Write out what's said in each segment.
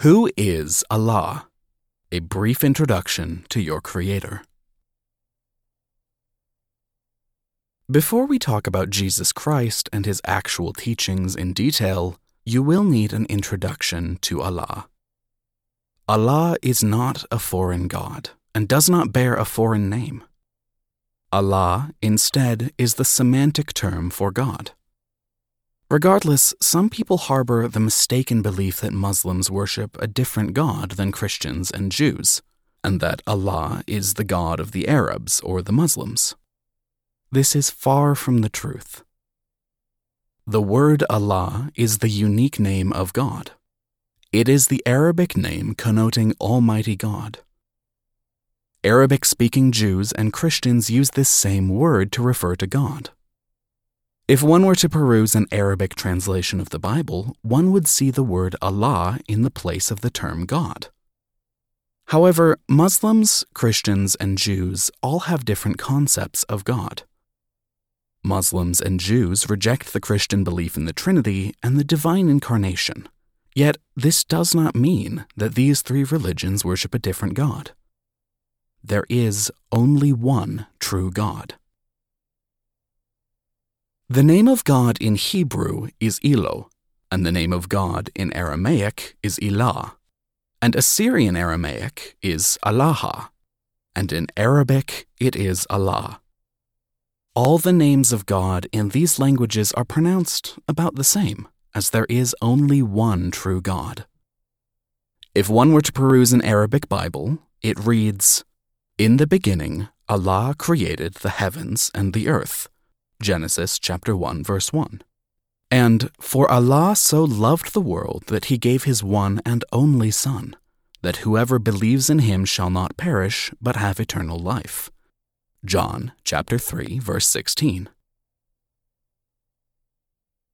Who is Allah? A brief introduction to your Creator. Before we talk about Jesus Christ and his actual teachings in detail, you will need an introduction to Allah. Allah is not a foreign God and does not bear a foreign name. Allah, instead, is the semantic term for God. Regardless, some people harbor the mistaken belief that Muslims worship a different God than Christians and Jews, and that Allah is the God of the Arabs or the Muslims. This is far from the truth. The word Allah is the unique name of God. It is the Arabic name connoting Almighty God. Arabic speaking Jews and Christians use this same word to refer to God. If one were to peruse an Arabic translation of the Bible, one would see the word Allah in the place of the term God. However, Muslims, Christians, and Jews all have different concepts of God. Muslims and Jews reject the Christian belief in the Trinity and the divine incarnation. Yet, this does not mean that these three religions worship a different God there is only one true God. The name of God in Hebrew is Eloah, and the name of God in Aramaic is Elahh, and Assyrian Aramaic is Alaha, and in Arabic it is Allah. All the names of God in these languages are pronounced about the same, as there is only one true God. If one were to peruse an Arabic Bible, it reads, in the beginning, Allah created the heavens and the earth. Genesis chapter 1 verse 1. And for Allah so loved the world that he gave his one and only son, that whoever believes in him shall not perish but have eternal life. John chapter 3 verse 16.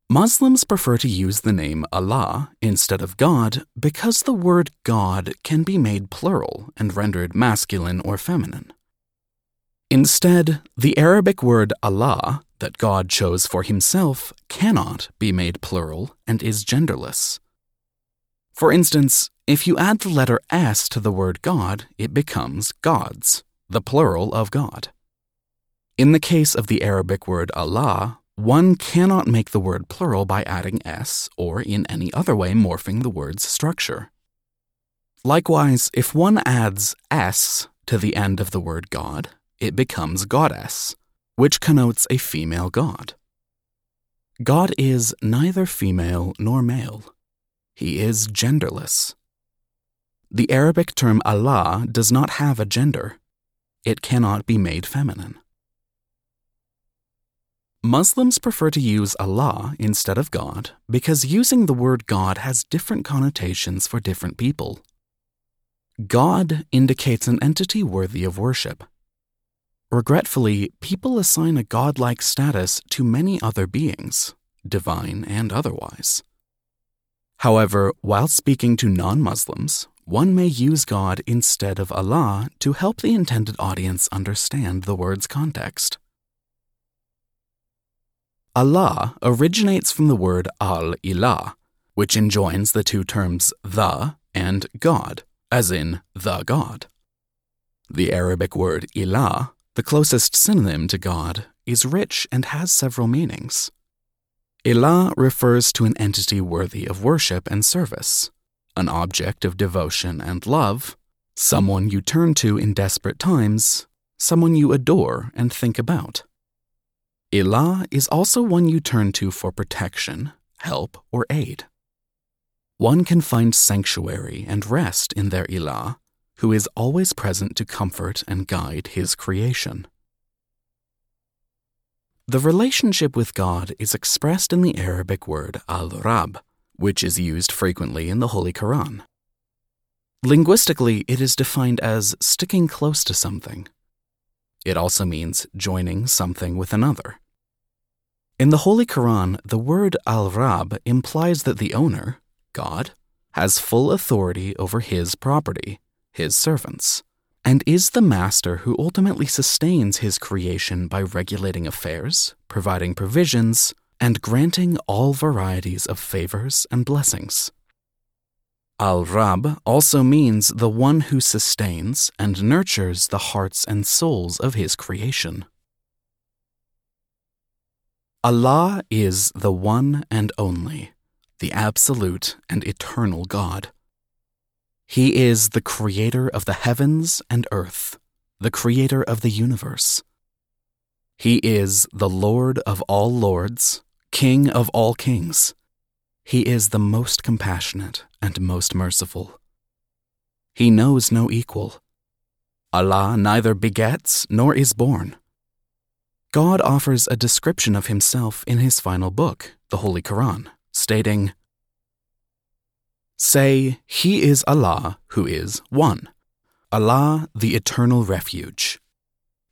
Muslims prefer to use the name Allah instead of God because the word God can be made plural and rendered masculine or feminine. Instead, the Arabic word Allah that God chose for himself cannot be made plural and is genderless. For instance, if you add the letter S to the word God, it becomes gods, the plural of God. In the case of the Arabic word Allah, one cannot make the word plural by adding s or in any other way morphing the word's structure. Likewise, if one adds s to the end of the word God, it becomes goddess, which connotes a female god. God is neither female nor male. He is genderless. The Arabic term Allah does not have a gender. It cannot be made feminine. Muslims prefer to use Allah instead of God because using the word God has different connotations for different people. God indicates an entity worthy of worship. Regretfully, people assign a godlike status to many other beings, divine and otherwise. However, while speaking to non Muslims, one may use God instead of Allah to help the intended audience understand the word's context. Allah originates from the word al ilah, which enjoins the two terms the and God, as in the God. The Arabic word ilah, the closest synonym to God, is rich and has several meanings. Ilah refers to an entity worthy of worship and service, an object of devotion and love, someone you turn to in desperate times, someone you adore and think about. Ilah is also one you turn to for protection, help, or aid. One can find sanctuary and rest in their Ilah, who is always present to comfort and guide his creation. The relationship with God is expressed in the Arabic word al Rab, which is used frequently in the Holy Quran. Linguistically, it is defined as sticking close to something. It also means joining something with another. In the Holy Quran, the word al Rab implies that the owner, God, has full authority over his property, his servants, and is the master who ultimately sustains his creation by regulating affairs, providing provisions, and granting all varieties of favors and blessings. Al Rab also means the one who sustains and nurtures the hearts and souls of his creation. Allah is the one and only, the absolute and eternal God. He is the creator of the heavens and earth, the creator of the universe. He is the Lord of all lords, King of all kings. He is the most compassionate and most merciful. He knows no equal. Allah neither begets nor is born. God offers a description of himself in his final book, the Holy Quran, stating, Say, He is Allah who is one, Allah the eternal refuge.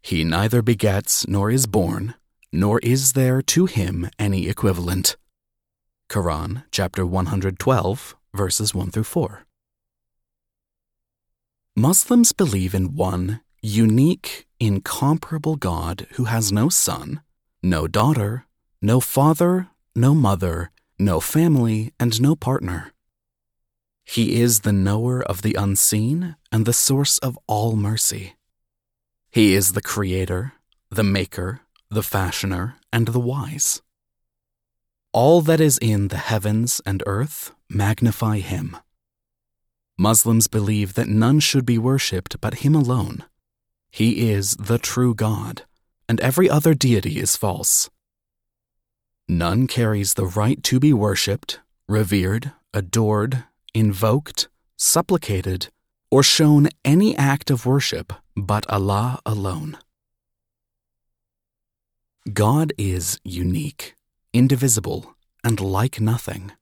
He neither begets nor is born, nor is there to him any equivalent. Quran, chapter 112, verses 1 through 4. Muslims believe in one unique, incomparable God who has no son, no daughter, no father, no mother, no family, and no partner. He is the knower of the unseen and the source of all mercy. He is the creator, the maker, the fashioner, and the wise. All that is in the heavens and earth magnify him. Muslims believe that none should be worshipped but him alone he is the true God, and every other deity is false. None carries the right to be worshipped, revered, adored, invoked, supplicated, or shown any act of worship but Allah alone. God is unique, indivisible, and like nothing.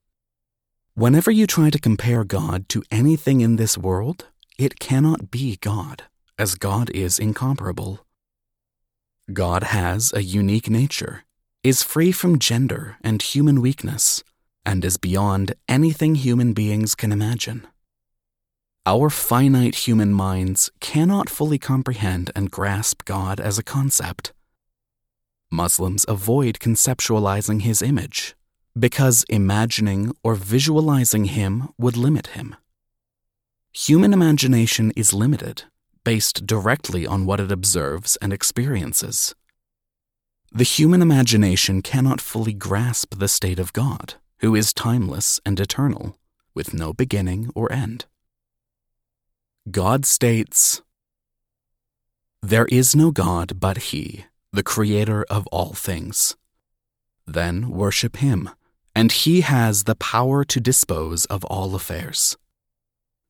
Whenever you try to compare God to anything in this world, it cannot be God as God is incomparable. God has a unique nature, is free from gender and human weakness, and is beyond anything human beings can imagine. Our finite human minds cannot fully comprehend and grasp God as a concept. Muslims avoid conceptualizing his image because imagining or visualizing him would limit him. Human imagination is limited based directly on what it observes and experiences. The human imagination cannot fully grasp the state of God, who is timeless and eternal, with no beginning or end. God states, There is no God but He, the Creator of all things. Then worship Him, and He has the power to dispose of all affairs.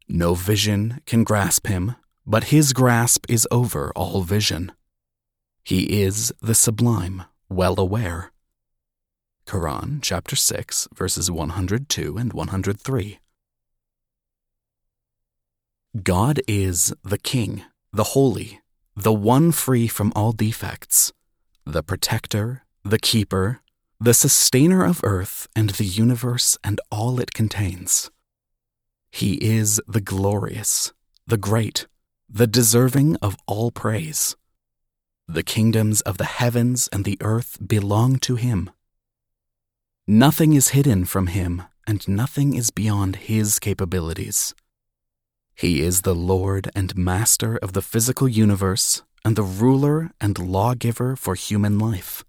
No vision can grasp Him, but his grasp is over all vision. He is the sublime, well aware. Quran chapter 6 verses 102 and 103. God is the King, the Holy, the one free from all defects, the protector, the keeper, the sustainer of earth and the universe and all it contains. He is the glorious, the great, the deserving of all praise. The kingdoms of the heavens and the earth belong to him. Nothing is hidden from him, and nothing is beyond his capabilities. He is the Lord and Master of the physical universe and the ruler and lawgiver for human life.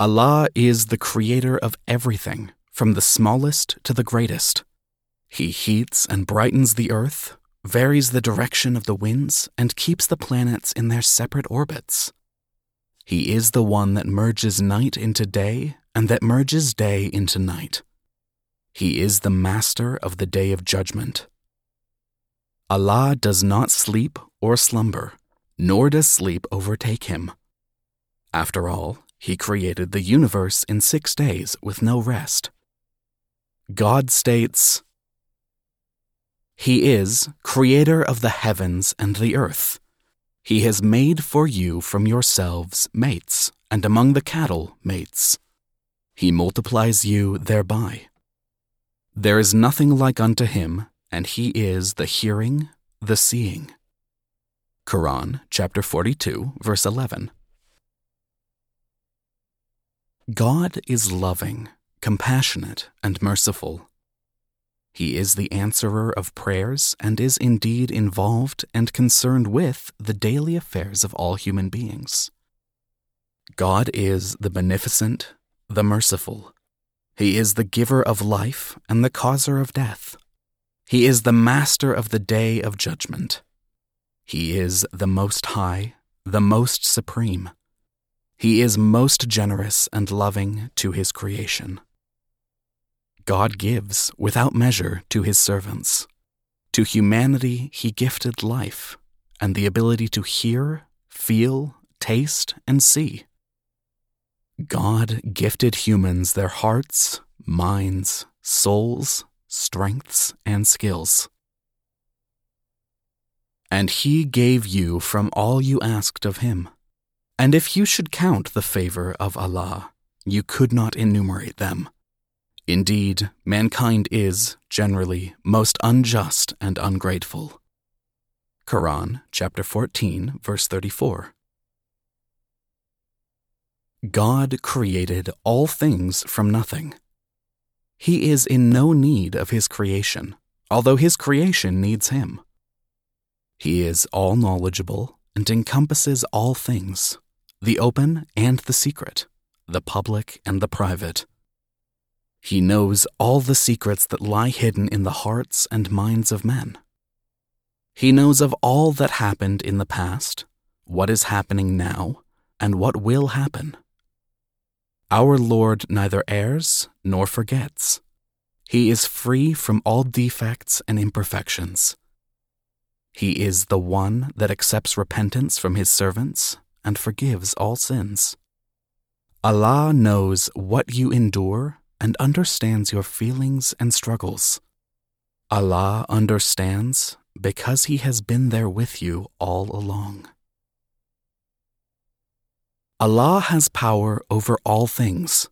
Allah is the creator of everything, from the smallest to the greatest. He heats and brightens the earth varies the direction of the winds, and keeps the planets in their separate orbits. He is the one that merges night into day and that merges day into night. He is the master of the day of judgment. Allah does not sleep or slumber, nor does sleep overtake him. After all, he created the universe in six days with no rest. God states, he is creator of the heavens and the earth. He has made for you from yourselves mates, and among the cattle mates. He multiplies you thereby. There is nothing like unto him, and he is the hearing, the seeing. Quran chapter 42, verse 11. God is loving, compassionate, and merciful. He is the answerer of prayers and is indeed involved and concerned with the daily affairs of all human beings. God is the beneficent, the merciful. He is the giver of life and the causer of death. He is the master of the day of judgment. He is the most high, the most supreme. He is most generous and loving to his creation. God gives without measure to his servants. To humanity, he gifted life and the ability to hear, feel, taste, and see. God gifted humans their hearts, minds, souls, strengths, and skills. And he gave you from all you asked of him. And if you should count the favor of Allah, you could not enumerate them. Indeed, mankind is, generally, most unjust and ungrateful. Quran chapter 14, verse 34. God created all things from nothing. He is in no need of his creation, although his creation needs him. He is all knowledgeable and encompasses all things, the open and the secret, the public and the private. He knows all the secrets that lie hidden in the hearts and minds of men. He knows of all that happened in the past, what is happening now, and what will happen. Our Lord neither errs nor forgets. He is free from all defects and imperfections. He is the one that accepts repentance from his servants and forgives all sins. Allah knows what you endure and understands your feelings and struggles. Allah understands because He has been there with you all along. Allah has power over all things.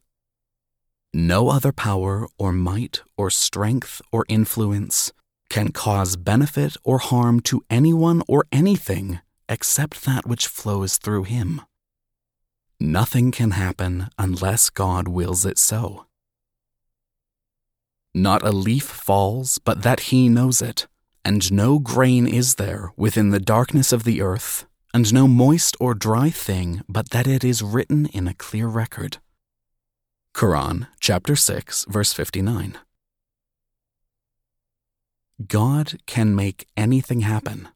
No other power or might or strength or influence can cause benefit or harm to anyone or anything except that which flows through Him. Nothing can happen unless God wills it so. Not a leaf falls but that he knows it, and no grain is there within the darkness of the earth, and no moist or dry thing but that it is written in a clear record. Quran chapter 6 verse 59. God can make anything happen.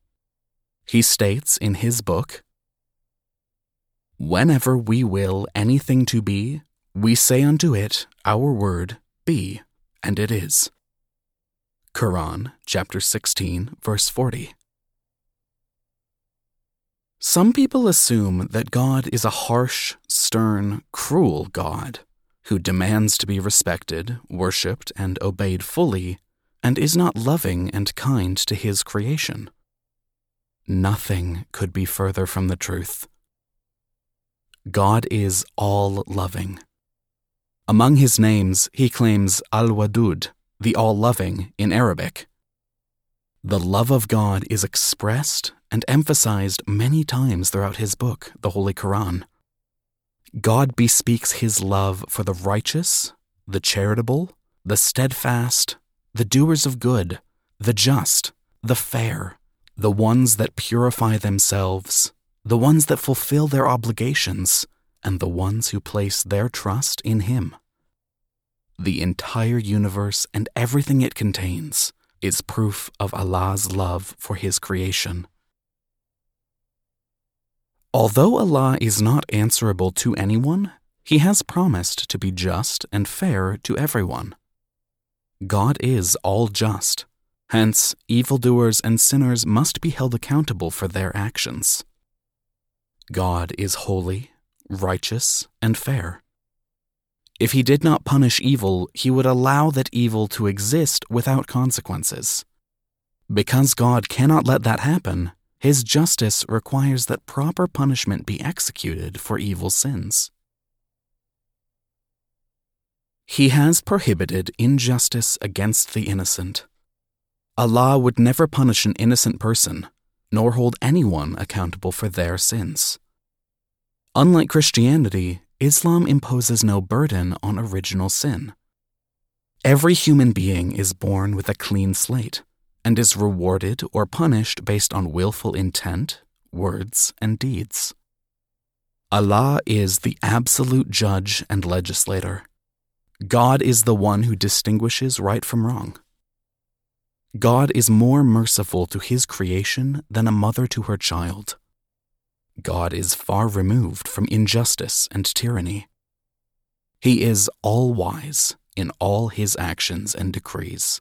He states in his book, Whenever we will anything to be, we say unto it, Our word, be and it is. Quran chapter 16 verse 40. Some people assume that God is a harsh, stern, cruel God who demands to be respected, worshipped, and obeyed fully, and is not loving and kind to his creation. Nothing could be further from the truth. God is all loving, among his names, he claims Al Wadud, the all loving, in Arabic. The love of God is expressed and emphasized many times throughout his book, the Holy Quran. God bespeaks his love for the righteous, the charitable, the steadfast, the doers of good, the just, the fair, the ones that purify themselves, the ones that fulfill their obligations, and the ones who place their trust in Him. The entire universe and everything it contains is proof of Allah's love for His creation. Although Allah is not answerable to anyone, He has promised to be just and fair to everyone. God is all just, hence, evildoers and sinners must be held accountable for their actions. God is holy righteous, and fair. If he did not punish evil, he would allow that evil to exist without consequences. Because God cannot let that happen, his justice requires that proper punishment be executed for evil sins. He has prohibited injustice against the innocent. Allah would never punish an innocent person, nor hold anyone accountable for their sins. Unlike Christianity, Islam imposes no burden on original sin. Every human being is born with a clean slate and is rewarded or punished based on willful intent, words, and deeds. Allah is the absolute judge and legislator. God is the one who distinguishes right from wrong. God is more merciful to his creation than a mother to her child. God is far removed from injustice and tyranny. He is all wise in all his actions and decrees.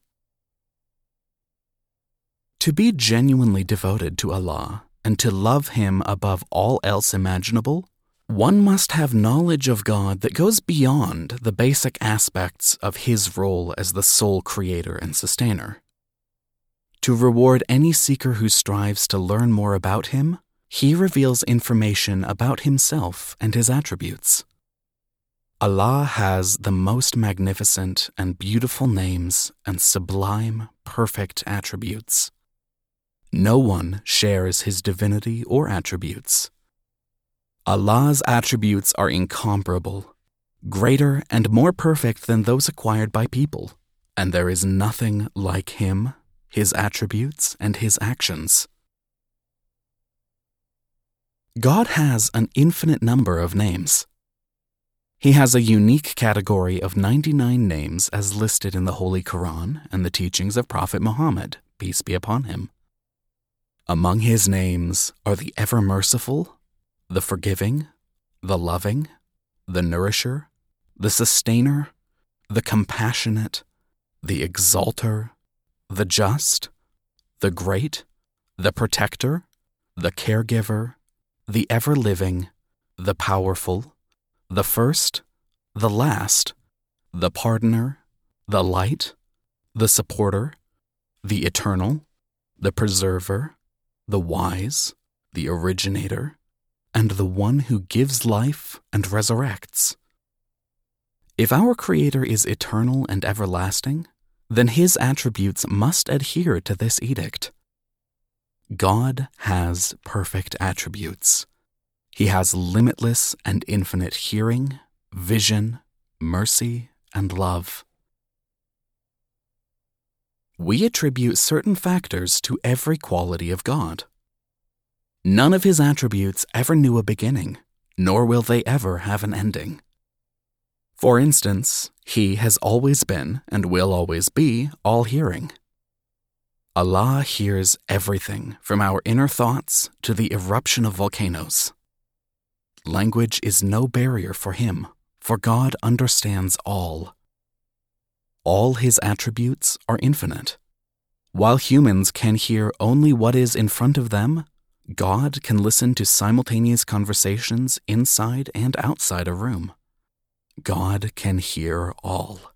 To be genuinely devoted to Allah and to love Him above all else imaginable, one must have knowledge of God that goes beyond the basic aspects of His role as the sole creator and sustainer. To reward any seeker who strives to learn more about Him, He reveals information about Himself and His attributes. Allah has the most magnificent and beautiful names and sublime, perfect attributes. No one shares his divinity or attributes. Allah's attributes are incomparable, greater and more perfect than those acquired by people, and there is nothing like him, his attributes, and his actions. God has an infinite number of names. He has a unique category of 99 names as listed in the Holy Quran and the teachings of Prophet Muhammad, peace be upon him. Among his names are the ever merciful, the forgiving, the loving, the nourisher, the sustainer, the compassionate, the exalter, the just, the great, the protector, the caregiver, the ever living, the powerful, the first, the last, the pardoner, the light, the supporter, the eternal, the preserver, the wise, the originator, and the one who gives life and resurrects. If our Creator is eternal and everlasting, then His attributes must adhere to this edict. God has perfect attributes. He has limitless and infinite hearing, vision, mercy, and love. We attribute certain factors to every quality of God. None of his attributes ever knew a beginning, nor will they ever have an ending. For instance, he has always been and will always be all hearing. Allah hears everything from our inner thoughts to the eruption of volcanoes. Language is no barrier for him, for God understands all all his attributes are infinite. While humans can hear only what is in front of them, God can listen to simultaneous conversations inside and outside a room. God can hear all.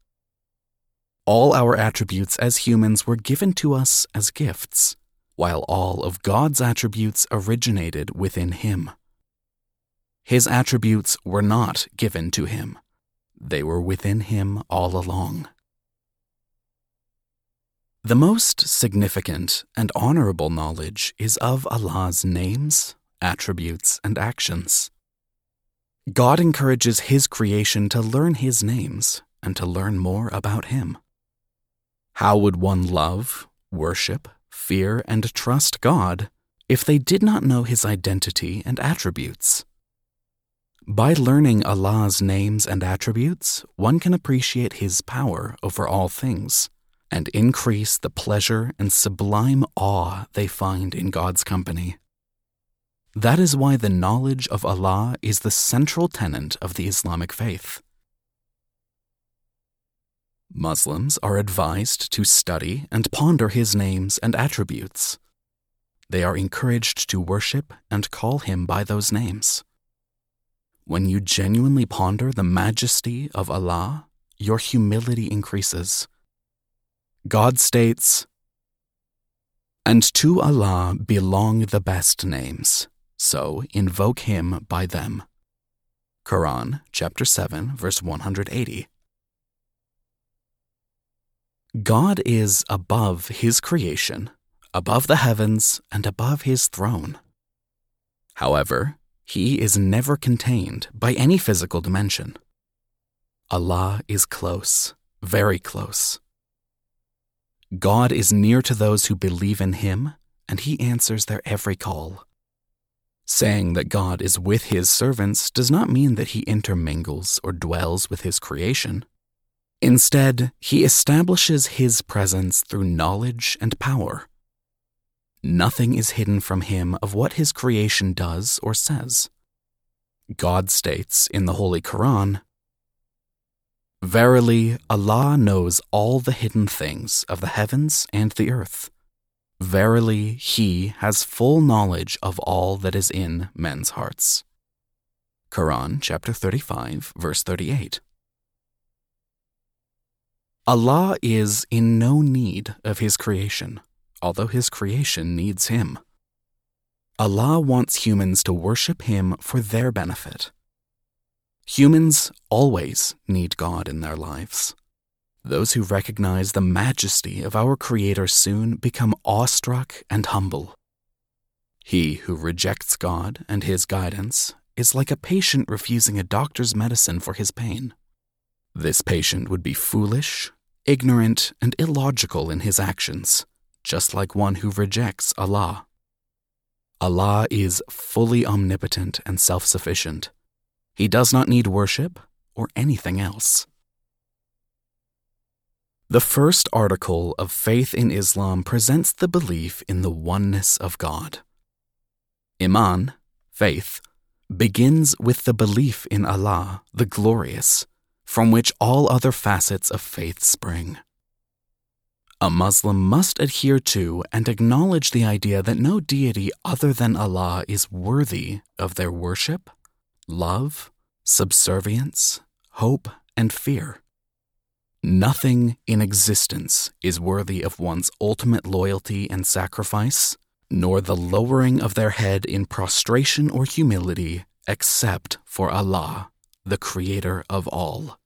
All our attributes as humans were given to us as gifts, while all of God's attributes originated within Him. His attributes were not given to Him, they were within Him all along. The most significant and honorable knowledge is of Allah's names, attributes, and actions. God encourages His creation to learn His names and to learn more about Him. How would one love, worship, fear, and trust God if they did not know His identity and attributes? By learning Allah's names and attributes, one can appreciate His power over all things and increase the pleasure and sublime awe they find in God's company. That is why the knowledge of Allah is the central tenet of the Islamic faith. Muslims are advised to study and ponder His names and attributes. They are encouraged to worship and call Him by those names. When you genuinely ponder the majesty of Allah, your humility increases God states, And to Allah belong the best names, so invoke Him by them. Quran chapter 7 verse 180. God is above His creation, above the heavens, and above His throne. However, He is never contained by any physical dimension. Allah is close, very close. God is near to those who believe in Him, and He answers their every call. Saying that God is with His servants does not mean that He intermingles or dwells with His creation. Instead, He establishes His presence through knowledge and power. Nothing is hidden from Him of what His creation does or says. God states in the Holy Quran Verily, Allah knows all the hidden things of the heavens and the earth. Verily, He has full knowledge of all that is in men's hearts. Quran chapter 35, verse 38. Allah is in no need of His creation, although His creation needs Him. Allah wants humans to worship Him for their benefit. Humans always need God in their lives. Those who recognize the majesty of our Creator soon become awestruck and humble. He who rejects God and His guidance is like a patient refusing a doctor's medicine for his pain. This patient would be foolish, ignorant, and illogical in his actions, just like one who rejects Allah. Allah is fully omnipotent and self sufficient he does not need worship or anything else. The first article of Faith in Islam presents the belief in the oneness of God. Iman, faith, begins with the belief in Allah, the Glorious, from which all other facets of faith spring. A Muslim must adhere to and acknowledge the idea that no deity other than Allah is worthy of their worship, love, subservience, hope, and fear. Nothing in existence is worthy of one's ultimate loyalty and sacrifice, nor the lowering of their head in prostration or humility, except for Allah, the Creator of all.